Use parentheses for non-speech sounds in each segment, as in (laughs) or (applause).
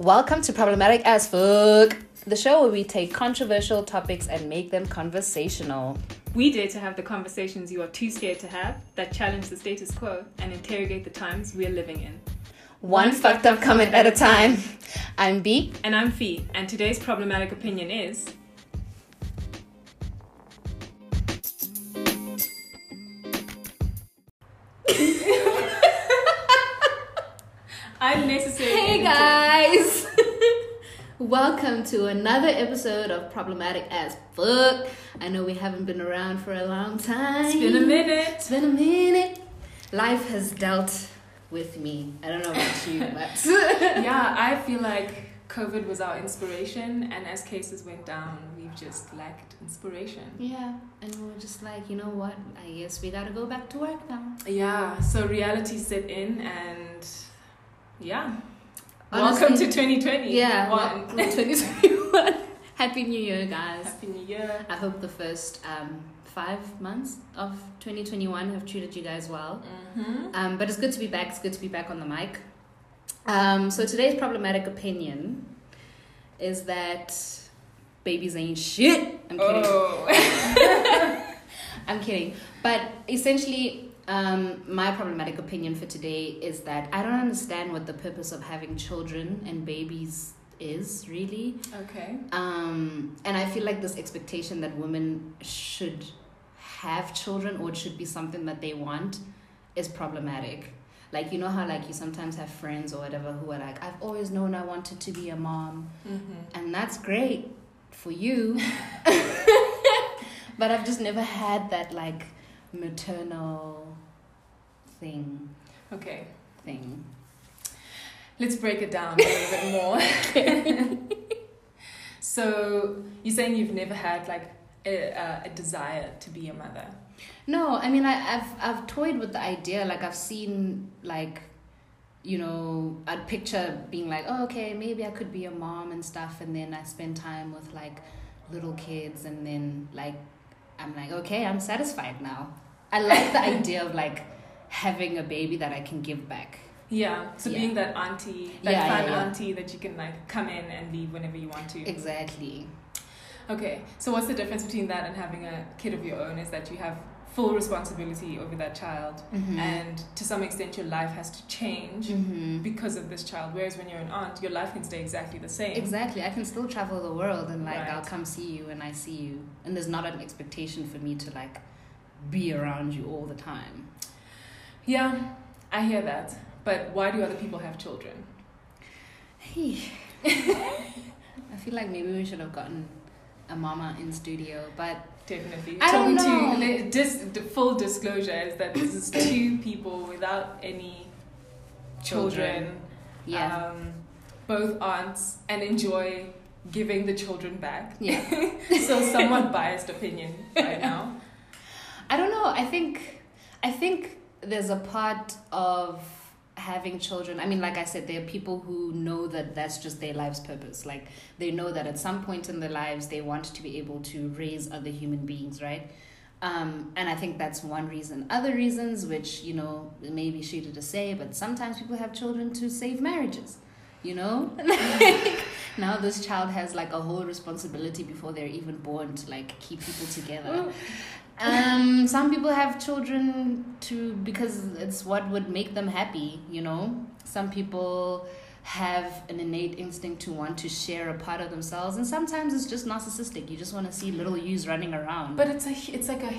Welcome to Problematic as Fuck, the show where we take controversial topics and make them conversational. We dare to have the conversations you are too scared to have that challenge the status quo and interrogate the times we're living in. One fucked up comment at a time. I'm B. And I'm Fee, and today's problematic opinion is Welcome to another episode of Problematic as Fuck. I know we haven't been around for a long time. It's been a minute. It's been a minute. Life has dealt with me. I don't know about you, (laughs) but Yeah, I (laughs) feel like COVID was our inspiration, and as cases went down, we've just lacked inspiration. yeah. And we were just like, you know what? I guess we gotta go back to work now. Yeah, so reality set in, and yeah. Honestly, Welcome to 2020. Yeah, One. (laughs) 2021. (laughs) Happy New Year, guys. Happy New Year. I hope the first um, five months of 2021 have treated you guys well. Mm-hmm. Um, but it's good to be back. It's good to be back on the mic. Um, so today's problematic opinion is that babies ain't shit. I'm kidding. Oh. (laughs) I'm kidding. But essentially, um, my problematic opinion for today is that I don't understand what the purpose of having children and babies is really. okay. Um, and I feel like this expectation that women should have children or it should be something that they want is problematic. Like, you know how, like, you sometimes have friends or whatever who are like, I've always known I wanted to be a mom. Mm-hmm. And that's great for you. (laughs) (laughs) but I've just never had that, like, maternal thing. Okay. Thing. Let's break it down a little bit (laughs) more. (laughs) so you're saying you've never had like a, a, a desire to be a mother. No, I mean I, I've I've toyed with the idea. Like I've seen like, you know, I'd picture being like, oh, okay, maybe I could be a mom and stuff, and then I spend time with like little kids, and then like I'm like, okay, I'm satisfied now. I like the (laughs) idea of like having a baby that I can give back. Yeah. So Yeah. being that auntie, that Yeah, fun yeah, auntie that you can like come in and leave whenever you want to. Exactly. Okay. So what's the difference between that and having a kid of your own? Is that you have full responsibility over that child, Mm-hmm. and to some extent your life has to change. mm-hmm. Because of this child, whereas when you're an aunt, your life can stay exactly the same. Exactly. I can still travel the world and like Right. I'll come see you and I see you. And there's not an expectation for me to like be around you all the time. Yeah, I hear that. But why do other people have children? Hey. (laughs) I feel like maybe we should have gotten a mama in studio, but Definitely. I don't Talking know. To, dis, full disclosure is that this is two people without any children. yeah. Um, both aunts and enjoy giving the children back. yeah. (laughs) so somewhat biased opinion right (laughs) now. I don't know. I think I think there's a part of having children. I mean, like I said, there are people who know that that's just their life's purpose. Like they know that at some point in their lives they want to be able to raise other human beings, right? Um, and I think that's one reason. Other reasons, which you know, may be shitty to say, but sometimes people have children to save marriages. You know, (laughs) now this child has like a whole responsibility before they're even born to like keep people together. Um, some people have children to because it's what would make them happy, you know. Some people have an innate instinct to want to share a part of themselves, and sometimes it's just narcissistic. You just want to see little yous running around. But it's a it's like a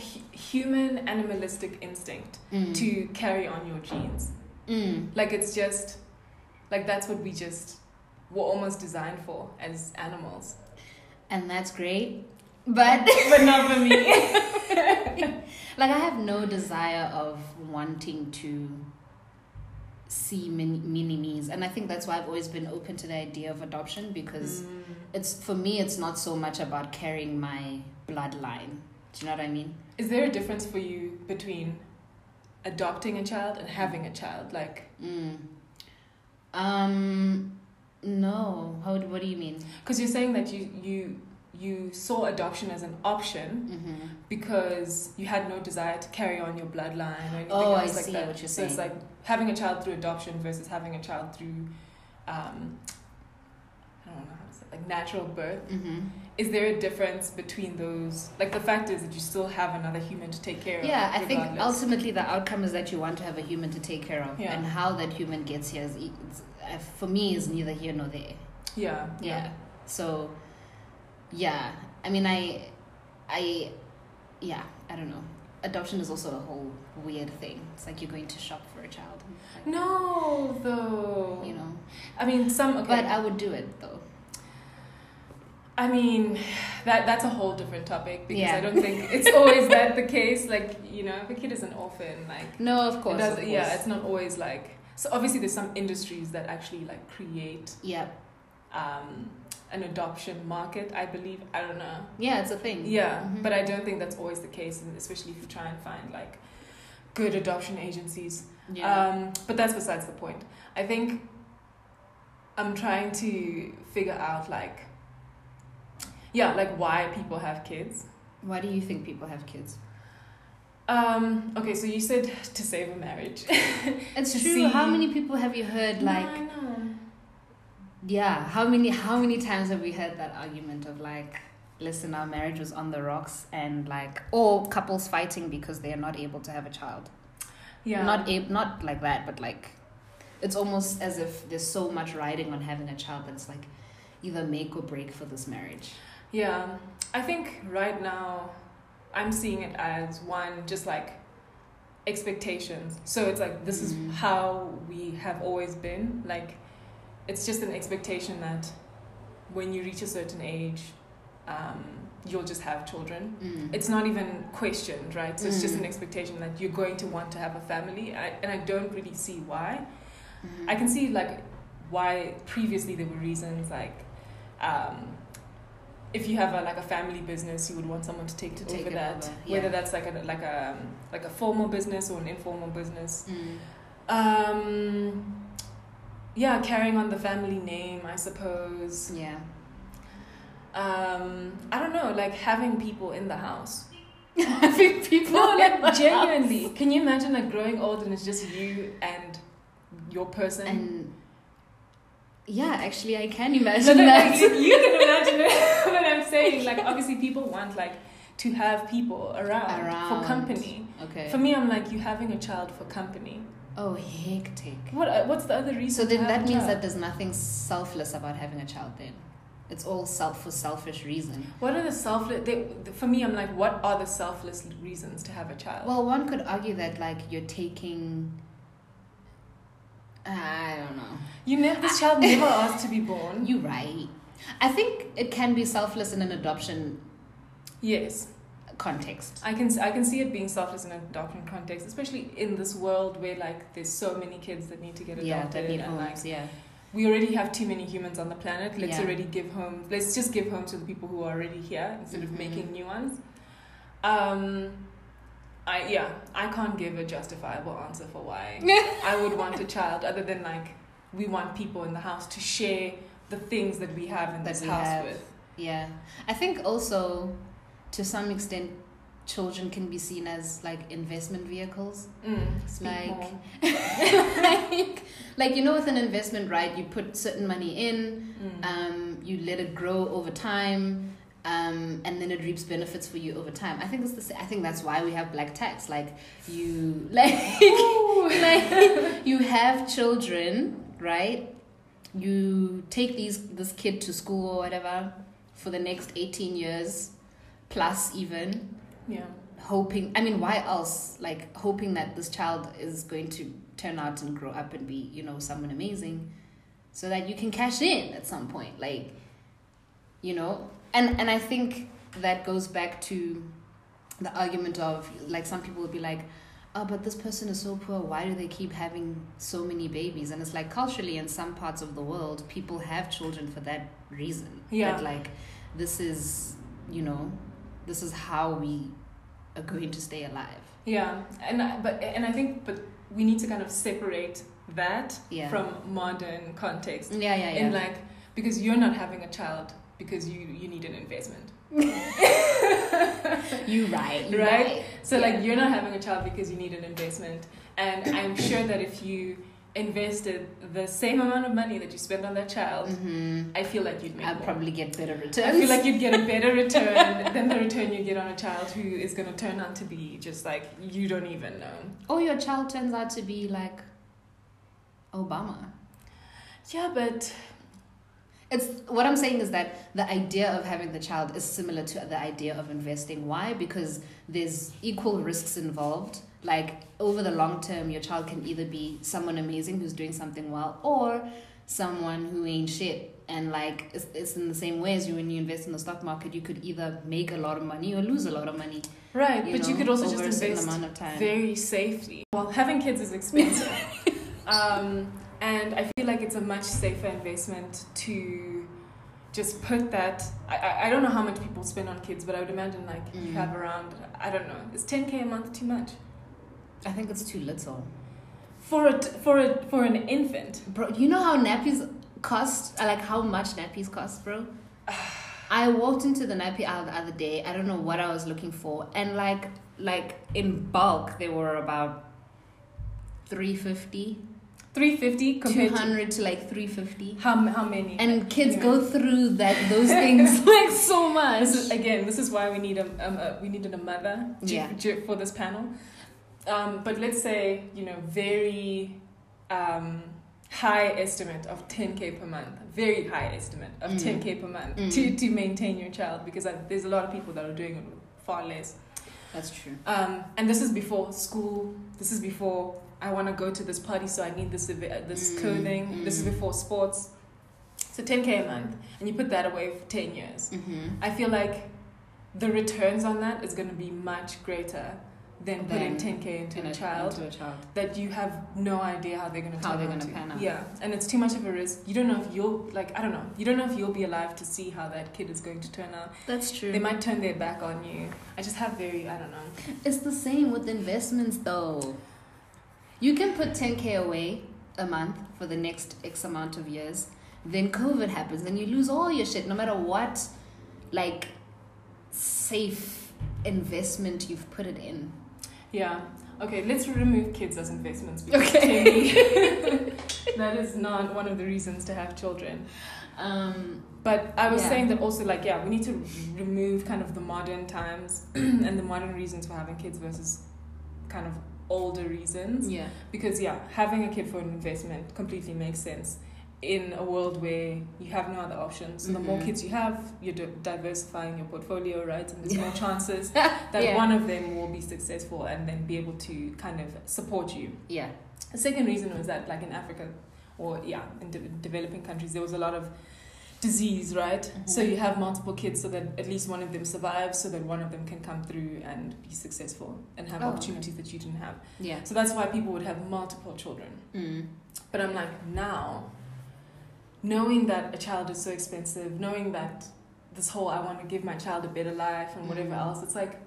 human animalistic instinct Mm. to carry on your genes. Mm. Like it's just like that's what we just were almost designed for as animals. and that's great, but (laughs) But not for me. (laughs) like I have no desire of wanting to see mini mini me's, and I think that's why I've always been open to the idea of adoption because. Mm. it's for me it's not so much about carrying my bloodline do you know what i mean Is there a difference for you between adopting a child and having a child? Like, mm. um no how what do you mean because you're saying that you you you saw adoption as an option mm-hmm. because you had no desire to carry on your bloodline or anything Oh, I like see that. what you're so it's like having a child through adoption versus having a child through um, I don't know how to say like natural birth. hmm Is there a difference between those? Like the fact is that you still have another human to take care of. Yeah, I think ultimately the outcome is that you want to have a human to take care of, Yeah. and how that human gets here is, it's, uh, for me, is neither here nor there. Yeah. Yeah. So, yeah, I mean, I, I, yeah, I don't know. Adoption is also a whole weird thing. It's like you're going to shop for a child. Like, No, though. You know, I mean, some. Okay. but I would do it though. I mean, that that's a whole different topic because Yeah. I don't think it's always that the case. Like you know, if a kid is an orphan, like No, of course. it does, of yeah, it's not always like. So obviously, there's some industries that actually like create yeah, um, an adoption market. I believe. I don't know. yeah, it's a thing. Yeah, Mhm. but I don't think that's always the case, and especially if you try and find like good adoption agencies. yeah. Um, but that's besides the point. I think I'm trying to figure out like, yeah, like why people have kids. Why do you think people have kids? Um, okay, so you said (laughs) to save a marriage. (laughs) It's true. How many people have you heard like? No, I know. Yeah, how many how many times have we heard that argument of like, listen, our marriage was on the rocks, and like, or couples fighting because they are not able to have a child. Yeah. Not a, not like that, but like, it's almost as if there's so much riding on having a child that's like, either make or break for this marriage. Yeah, I think right now I'm seeing it as one just like expectations. So it's like this is Mm. how we have always been. Like it's just an expectation that when you reach a certain age, um, you'll just have children. Mm. It's not even questioned, right? So it's just Mm. an expectation that you're going to want to have a family, I, and I don't really see why. Mhm. I can see like why previously there were reasons like um, if you have a like a family business, you would want someone to take To take over that, over, whether that's like a like a like a formal business or an informal business. Mm. Um, yeah, carrying on the family name, I suppose. Yeah. Um, I don't know, like having people in the house. (laughs) Having people. No, like genuinely. house. Can you imagine like growing old and it's just you and your person? And yeah, actually, I can (laughs) imagine no, that. like, you, you can imagine it (laughs) when I'm saying like obviously people want like to have people around, Around. for company. okay. For me, I'm like you having a child for company. oh, hectic. What uh, what's the other reason? So then that means child? that there's nothing selfless about having a child. Then it's all self for selfish reason. what are the selfless? They, for me, I'm like, what are the selfless reasons to have a child? Well, one could argue that like you're taking. I don't know. you never this child (laughs) never asked to be born. You're right. I think it can be selfless in an adoption yes, context. I can I can see it being selfless in an adoption context, especially in this world where like there's so many kids that need to get adopted Yeah, that need and like. Yeah. we already have too many humans on the planet. Let's Yeah. already give home. Let's just give home to the people who are already here instead Mhm. of making new ones. Um, I yeah, I can't give a justifiable answer for why (laughs) I would want a child, other than like we want people in the house to share the things that we have in That this house have. with. Yeah. I think also, to some extent, children can be seen as like investment vehicles. Mm, Like- (laughs) like, like you know, with an investment, right? You put certain money in, Mm. um, you let it grow over time, um, and then it reaps benefits for you over time. I think that's the. sa- I think that's why we have black tax. Like you, (laughs) like, (laughs) like you have children, right? You take these this kid to school or whatever for the next eighteen years, plus even yeah. hoping i mean why else like hoping that this child is going to turn out and grow up and be you know someone amazing so that you can cash in at some point like you know and and i think that goes back to the argument of like some people would be like oh but this person is so poor why do they keep having so many babies and it's like culturally in some parts of the world people have children for that reason Yeah. that like this is you know this is how we are going to stay alive Yeah, and I, but and I think but we need to kind of separate that Yeah. from modern context. yeah yeah yeah And like because you're not having a child because you you need an investment. (laughs) (laughs) you right you Right? right So Yeah. like you're not having a child because you need an investment. And I'm sure that if you invested the same amount of money that you spend on that child, Mm-hmm. I feel like you'd make I'd more. probably get better returns. I feel like you'd get a better (laughs) return than the return you get on a child who is going to turn out to be just like you don't even know. or your child turns out to be like Obama. Yeah, but It's what I'm saying is that the idea of having the child is similar to the idea of investing. Why? Because there's equal risks involved. Like over the long term, your child can either be someone amazing who's doing something well, or someone who ain't shit. And like it's, it's in the same way as you when you invest in the stock market, you could either make a lot of money or lose a lot of money. right, You but you could also just invest amount of time. very safely. Well, having kids is expensive. (laughs) um, and I feel like it's a much safer investment to just put that. I, I, don't know how much people spend on kids, but I would imagine like you Mm. have around, I don't know, is 10k a month too much? I think it's too little. For a, for a, for an infant. Bro, you know how nappies cost? Uh, Like how much nappies cost, bro? (sighs) I walked into the nappy aisle the other day. I don't know what I was looking for, and like like in bulk, they were about 350 350 compared 200 to like 350 how, how many? and kids Yeah. go through that (laughs) those things (laughs) like so much This is again. This is why we need a, um, a we needed a mother Yeah. for this panel. Um, but let's say you know very um, high estimate of 10k per month. Very high estimate of Mm. 10k per month Mm. to to maintain your child because uh, there's a lot of people that are doing it far less. that's true Um, and this is before school. This is before I want to go to this party, so I need this uh, this Mm, clothing. This is mm. before sports. So 10k a month, and you put that away for 10 years. mm-hmm. I feel like the returns on that is going to be much greater than putting 10k into In a child into a child that you have no idea how they're going to How turn they're out gonna to. pan out. Yeah, and it's too much of a risk. You don't know if you'll like I don't know. You don't know if you'll be alive to see how that kid is going to turn out. that's true They might turn their back on you. I just have very I don't know. It's the same with investments though. You can put 10k away a month for the next X amount of years. Then COVID happens and you lose all your shit no matter what like safe investment you've put it in. Yeah. Okay, let's remove kids as investments. because Okay. (laughs) that is not one of the reasons to have children. Um But I was Yeah. saying that also, like, yeah, we need to remove kind of the modern times (clears throat) and the modern reasons for having kids versus kind of older reasons. yeah. Because, yeah, having a kid for an investment completely makes sense in a world where you have no other options. So the more Mhm. kids you have, you're di- diversifying your portfolio, right? And there's more (laughs) chances that Yeah. one of them will be successful and then be able to kind of support you. Yeah. The second reason was that, like in Africa, or yeah, in de- developing countries, there was a lot of disease, right? So Mhm. you have multiple kids so that at least one of them survives, so that one of them can come through and be successful and have Oh, opportunities that you didn't have. Yeah. So that's why people would have multiple children. Mm. But I'm like, now, knowing that a child is so expensive, knowing that this whole I want to give my child a better life and whatever Mhm. else, it's like,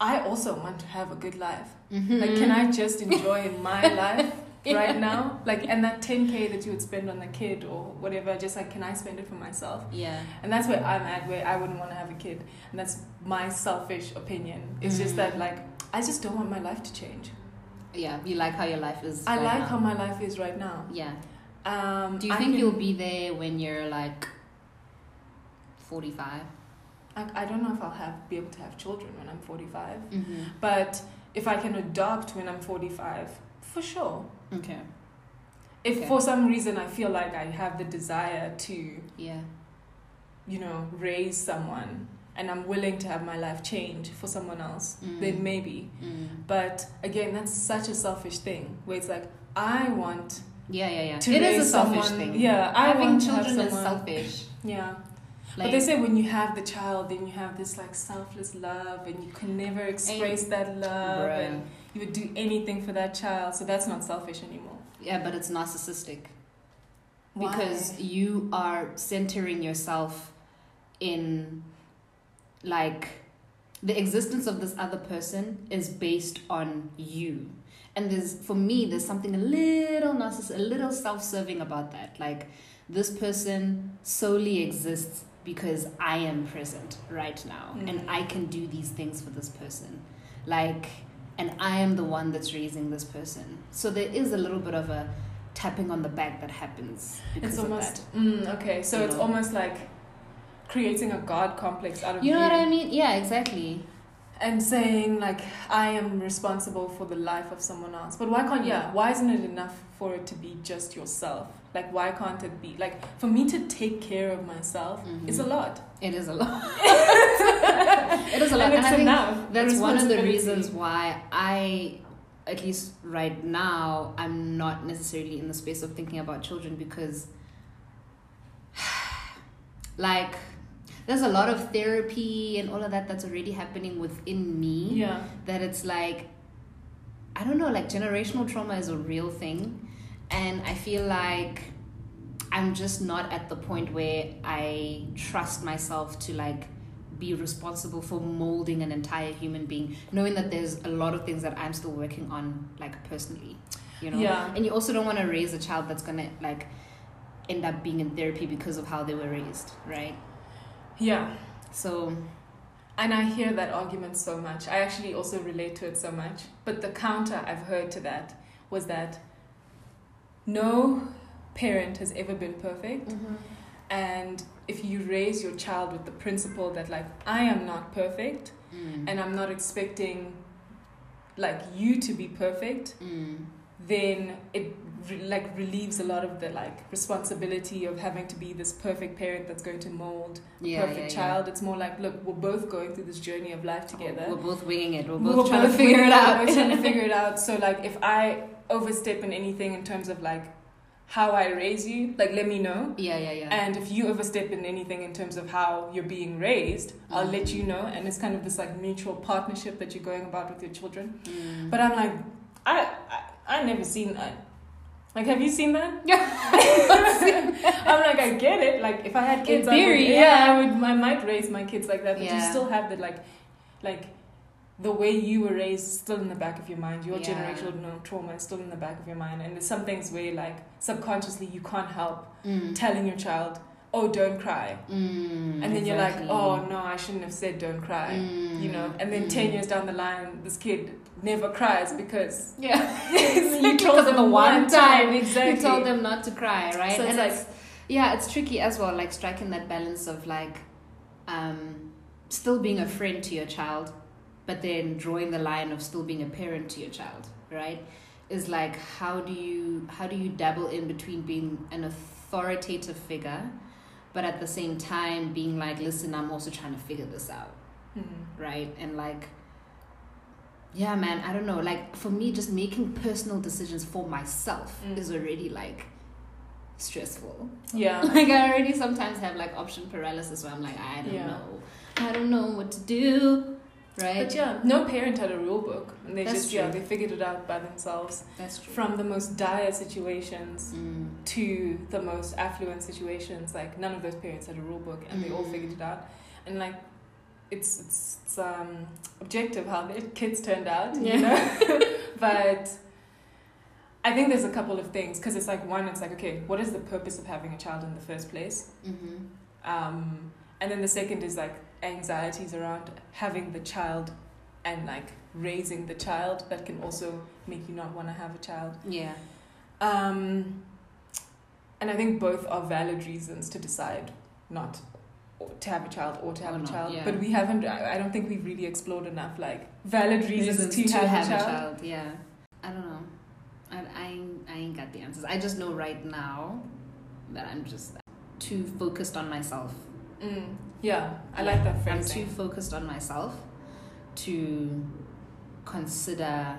I also want to have a good life. Mhm. Like, can I just enjoy my (laughs) life right now? Like, and that 10k that you would spend on the kid or whatever, just like, can I spend it for myself? Yeah. And that's where I'm at, where I wouldn't want to have a kid. And that's my selfish opinion. It's just Mm. that, like, I just don't want my life to change. Yeah. You like how your life is. I right like now. how my life is right now. Yeah. Um, Do you I think can- you'll be there when you're like 45? I, I don't know if I'll have be able to have children when I'm 45, Mm-hmm. but if I can adopt when I'm 45, for sure. Okay. If Okay. for some reason I feel like I have the desire to, Yeah. you know, raise someone and I'm willing to have my life change for someone else, Mm. then maybe. Mm. But again, that's such a selfish thing where it's like, I want Yeah, yeah, yeah. to It is a selfish someone- thing. Yeah, I Having want to have children is selfish. Yeah. Like, but they say when you have the child, then you have this like selfless love, and you can never express that love, Bruh. and you would do anything for that child. So that's not selfish anymore. yeah, but it's narcissistic Why? because you are centering yourself in like the existence of this other person is based on you. And there's for me there's something a little narciss a little self-serving about that. Like this person solely exists because I am present right now Mm. and I can do these things for this person. Like and I am the one that's raising this person. So there is a little bit of a tapping on the back that happens because It's of almost mm, okay. So You it's know. almost like creating a god complex out of You know what I mean? Yeah, exactly. And saying like I am responsible for the life of someone else. But why can't yeah? Why isn't it enough for it to be just yourself? Like why can't it be like for me to take care of myself? Mm-hmm. It's a lot. It is a lot. (laughs) it is a lot, And and, it's I think enough. that's one of the reasons why I, at least right now, I'm not necessarily in the space of thinking about children because, (sighs) like, there's a lot of therapy and all of that that's already happening within me. Yeah. That it's like, I don't know, like generational trauma is a real thing, and I feel like I'm just not at the point where I trust myself to like be responsible for molding an entire human being, knowing that there's a lot of things that I'm still working on, like personally, you know. Yeah. And you also don't want to raise a child that's gonna like end up being in therapy because of how they were raised, right? Yeah. So And I hear that argument so much. I actually also relate to it so much. But the counter I've heard to that was that no parent has ever been perfect. And if you raise your child with the principle that, like, I am not perfect Mm. and I'm not expecting, like, you to be perfect, Mm. Then it re- like relieves a lot of the like responsibility of having to be this perfect parent that's going to mold yeah, perfect yeah, child. It's more like, look, we're both going through this journey of life together. We're both winging it. We're We're both trying to figure it out. We're trying to (laughs) figure it out. So like, if I overstep in anything in terms of like how I raise you, like let me know. yeah, yeah, yeah. And if you overstep in anything in terms of how you're being raised, I'll let Mm. you know. And it's kind of this like mutual partnership that you're going about with your children. Mm. But I'm like, I I, I never seen that. Like, have you seen that? (laughs) Yeah. I'm like, I get it. Like, if I had kids, I theory, would, yeah. I would, I might raise my kids like that. But you still have the like, like, the way you were raised still in the back of your mind. Your Yeah. generational trauma is still in the back of your mind. And there's some things where, like, subconsciously, you can't help Mm. telling your child, "Oh, don't cry," Mm, and then you're like, "Oh no, I shouldn't have said don't cry." Mm, You know, and then mm. ten years down the line, this kid never cries because Yeah. (laughs) you Because of the one time exactly. You told them not to cry, right? So it's and like- yeah, it's tricky as well, like striking that balance of like um, still being a friend to your child, but then drawing the line of still being a parent to your child, right? Is like how do you how do you dabble in between being an authoritative figure, but at the same time being like, listen, I'm also trying to figure this out. Mhm. right? And like, yeah, man, I don't know. Like for me, just making personal decisions for myself Mm. is already like stressful. Yeah. (laughs) Like I already sometimes have like option paralysis where I'm like, I don't Yeah. know, I don't know what to do, right? But yeah, no parent had a rule book, and they That's just yeah true. they figured it out by themselves That's true. from the most dire situations Mm. to the most affluent situations. Like none of those parents had a rule book, and they all Mm. figured it out. And like, it's it's, it's um objective how the kids turned out, Yeah. you know. (laughs) (laughs) but I think there's a couple of things because it's like one, it's like okay, what is the purpose of having a child in the first place? Mm-hmm. um, and then the second is like anxieties around having the child and like raising the child that can also make you not want to have a child Yeah. um, and i think both are valid reasons to decide not to have a child or to have Or a child yeah. but we haven't I, don't think we've really explored enough like valid reasons, to, have, a child, Yeah. I don't know. I, I, ain't- I ain't got the answers. I just know right now that I'm just too focused on myself. Mm, yeah i like that I'm too focused on myself to consider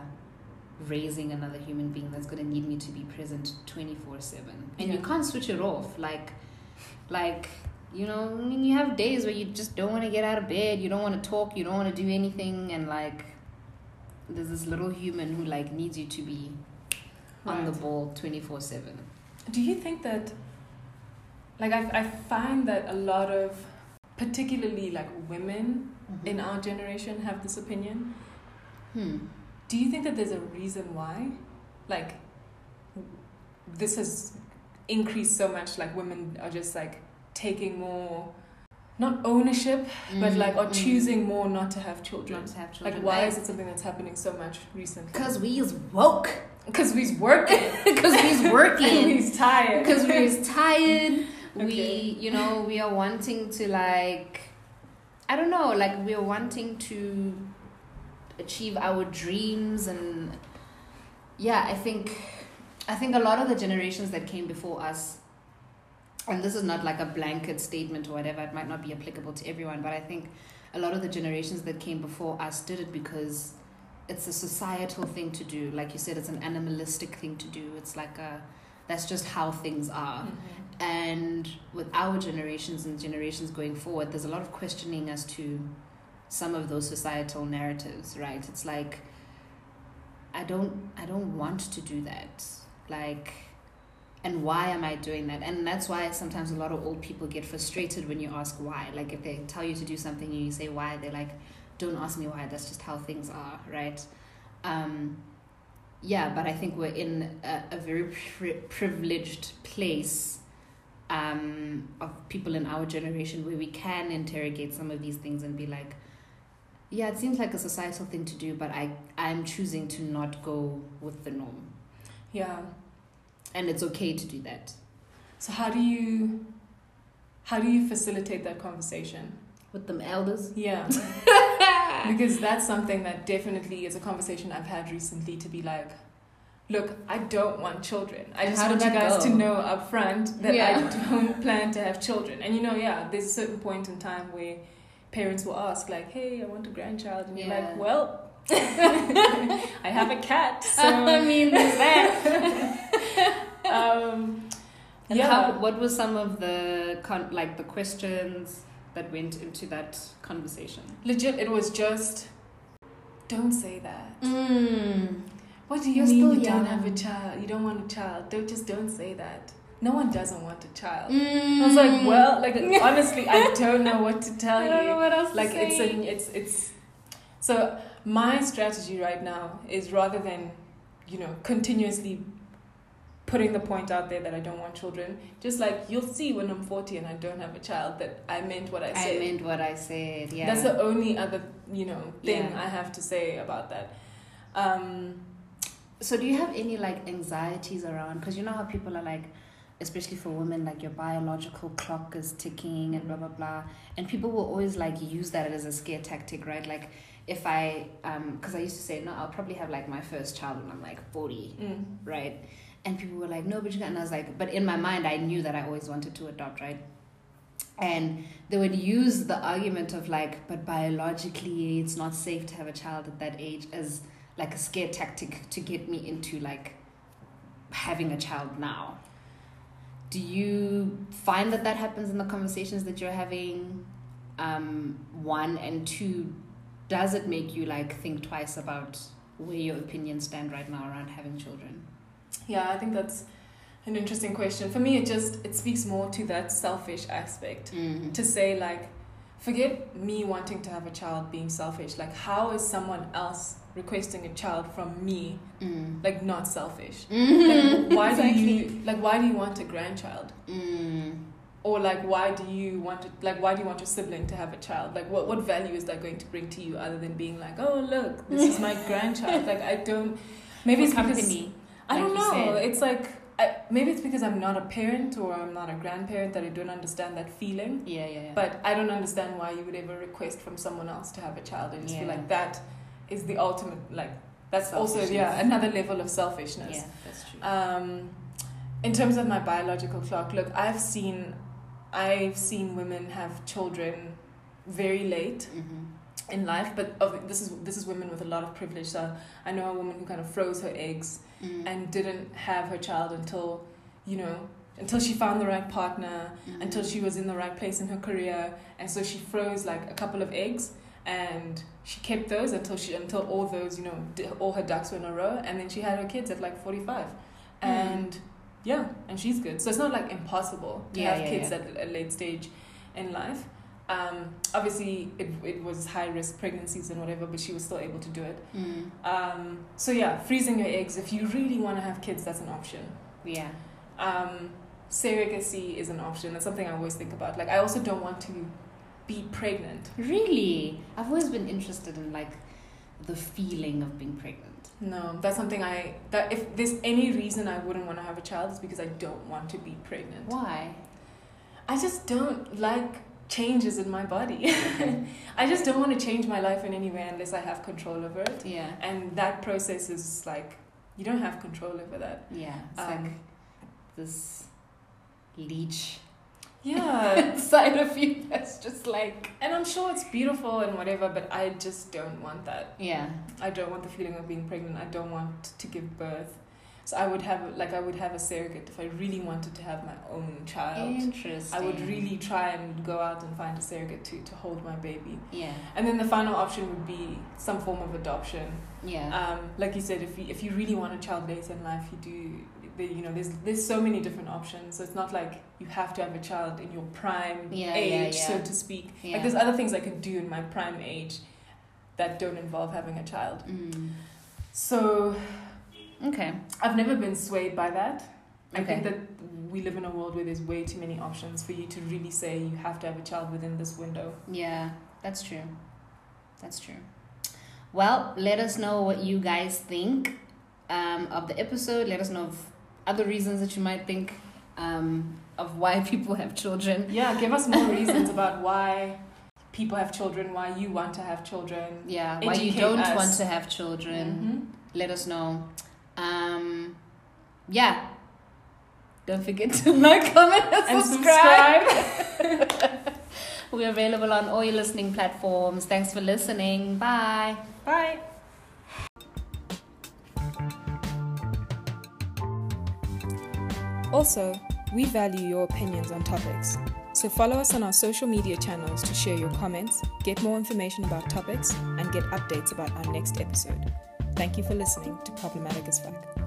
raising another human being that's going to need me to be present 24/7. And you can't switch it off like like you know, I mean, you have days where you just don't want to get out of bed, you don't want to talk, you don't want to do anything and like there's this little human who like needs you to be on the ball 24/7. Do you think that, like, I, I find that a lot of, particularly like women in our generation, have this opinion? hmm. Do you think that there's a reason why? Like, this has increased so much, like, women are just like taking more, not ownership, but Mm, like, or mm. choosing more not to have children. not to have children. Like, why is it something that's happening so much recently? Because we is woke. Because we's (laughs) (laughs) working. because we's working we's tired. because we're tired (laughs) we you know we are wanting to like i don't know like we're wanting to achieve our dreams and yeah i think i think a lot of the generations that came before us and this is not like a blanket statement or whatever it might not be applicable to everyone but i think a lot of the generations that came before us did it because it's a societal thing to do. Like you said it's an animalistic thing to do. It's like a that's just how things are. Mhm. and with our generations and generations going forward there's a lot of questioning as to some of those societal narratives right? It's like i don't i don't want to do that. Like and why am i doing that? And that's why sometimes a lot of old people get frustrated when you ask why. Like if they tell you to do something and you say why they're like don't ask me why that's just how things are right? Um yeah but i think we're in a, a very pri- privileged place um, of people in our generation where we can interrogate some of these things and be like, yeah, it seems like a societal thing to do, but I I'm choosing to not go with the norm, Yeah. And it's okay to do that. So how do you how do you facilitate that conversation? With them elders, Yeah. (laughs) because that's something that definitely is a conversation I've had recently to be like, look, I don't want children. I just want you guys to know up front that Yeah. I don't (laughs) plan to have children. And you know, yeah, there's a certain point in time where parents will ask, like, hey, I want a grandchild. And you're like, well, (laughs) I have a cat. So, I mean, there's that. Um, And yeah. how, what were some of the con- like the questions that went into that conversation? legit, it was just, don't say that. Mm. What do you You're mean still you don't have a child? You don't want a child. Don't just don't say that. No one doesn't want a child. Mm. I was like, well, like (laughs) honestly, I don't know what to tell you. I don't know what else to Like say. it's an it's it's so my strategy right now is rather than, you know, continuously putting the point out there that I don't want children, just like you'll see when I'm 40 and I don't have a child that I meant what I said. I meant what I said. Yeah. That's the only other, you know, thing Yeah. I have to say about that. Um So do you have any like anxieties around? Because you know how people are like, especially for women, like your biological clock is ticking and blah blah blah, and people will always like use that as a scare tactic, right? Like if I, um, because I used to say no, I'll probably have like my first child when I'm like forty, mm. right? And people were like, no, but you can't. And I was like, but in my mind, I knew that I always wanted to adopt, right? And they would use the argument of like, but biologically, it's not safe to have a child at that age as like a scare tactic to get me into like having a child now. Do you find that that happens in the conversations that you're having? Um, one and two, does it make you like think twice about where your opinions stand right now around having children? Yeah, I think that's an interesting question. For me, it just it speaks more to that selfish aspect. Mm. To say like, forget me wanting to have a child being selfish. Like, how is someone else requesting a child from me Mm. like not selfish? Mhm. (laughs) Like, why Exactly. do you like why do you want a grandchild? Mm. Or like why do you want to like why do you want your sibling to have a child? Like what what value is that going to bring to you other than being like, oh look, this is my (laughs) grandchild? Like I don't. Maybe it's because company. I don't know. It's like I, maybe it's because I'm not a parent or I'm not a grandparent that I don't understand that feeling. Yeah, yeah, yeah. But I don't understand why you would ever request from someone else to have a child. I just feel like that is the ultimate like that's also yeah another level of selfishness. yeah, that's true. Um, in terms of my biological clock, look, I've seen, I've seen women have children very late mm-hmm. In life, but of, this is this is women with a lot of privilege. So I know a woman who kind of froze her eggs mm and didn't have her child until, you know, until she found the right partner, Mm-hmm. until she was in the right place in her career, and so she froze like a couple of eggs, and she kept those until she until all those you know all her ducks were in a row, and then she had her kids at like forty five, Mm. and yeah, and she's good. So it's not like impossible to Yeah, have yeah, kids yeah. at a late stage in life. Um, obviously, it, it was high risk pregnancies and whatever, but she was still able to do it. Mm. Um, so yeah, freezing your eggs. If you really want to have kids, that's an option. Yeah. Um, surrogacy is an option. That's something I always think about. Like I also don't want to be pregnant. Really? I've always been interested in like the feeling of being pregnant. No, that's something I that if there's any reason I wouldn't want to have a child is because I don't want to be pregnant. Why? I just don't like changes in my body. (laughs) I just don't want to change my life in any way unless I have control over it. Yeah. And that process is like you don't have control over that. Yeah. It's Um, like this leech Yeah. (laughs) inside of you that's just like and I'm sure it's beautiful and whatever, but I just don't want that. yeah. I don't want the feeling of being pregnant. I don't want to give birth. So I would have like I would have a surrogate if I really wanted to have my own child. Interesting. I would really try and go out and find a surrogate to to hold my baby. Yeah. And then the final option would be some form of adoption. Yeah. Um, like you said, if you, if you really want a child later in life, you do. The, you know, there's there's so many different options. So it's not like you have to have a child in your prime Yeah, age, yeah, yeah. so to speak. Like there's other things I could do in my prime age that don't involve having a child. Mm. So Okay. I've never been swayed by that. I Okay. think that we live in a world where there's way too many options for you to really say you have to have a child within this window. Yeah, that's true. That's true. Well, let us know what you guys think um, of the episode. Let us know of other reasons that you might think um, of why (laughs) people have children. Yeah, give us more (laughs) reasons about why people have children, why you want to have children. Yeah, why you don't us. want to have children. Let us know. Um, yeah. Don't forget to (laughs) like, comment, and, And subscribe. subscribe. (laughs) We're available on all your listening platforms. Thanks for listening. Bye. Bye. Also, we value your opinions on topics. So follow us on our social media channels to share your comments, get more information about topics, and get updates about our next episode. Thank you for listening to Problematic as Fuck.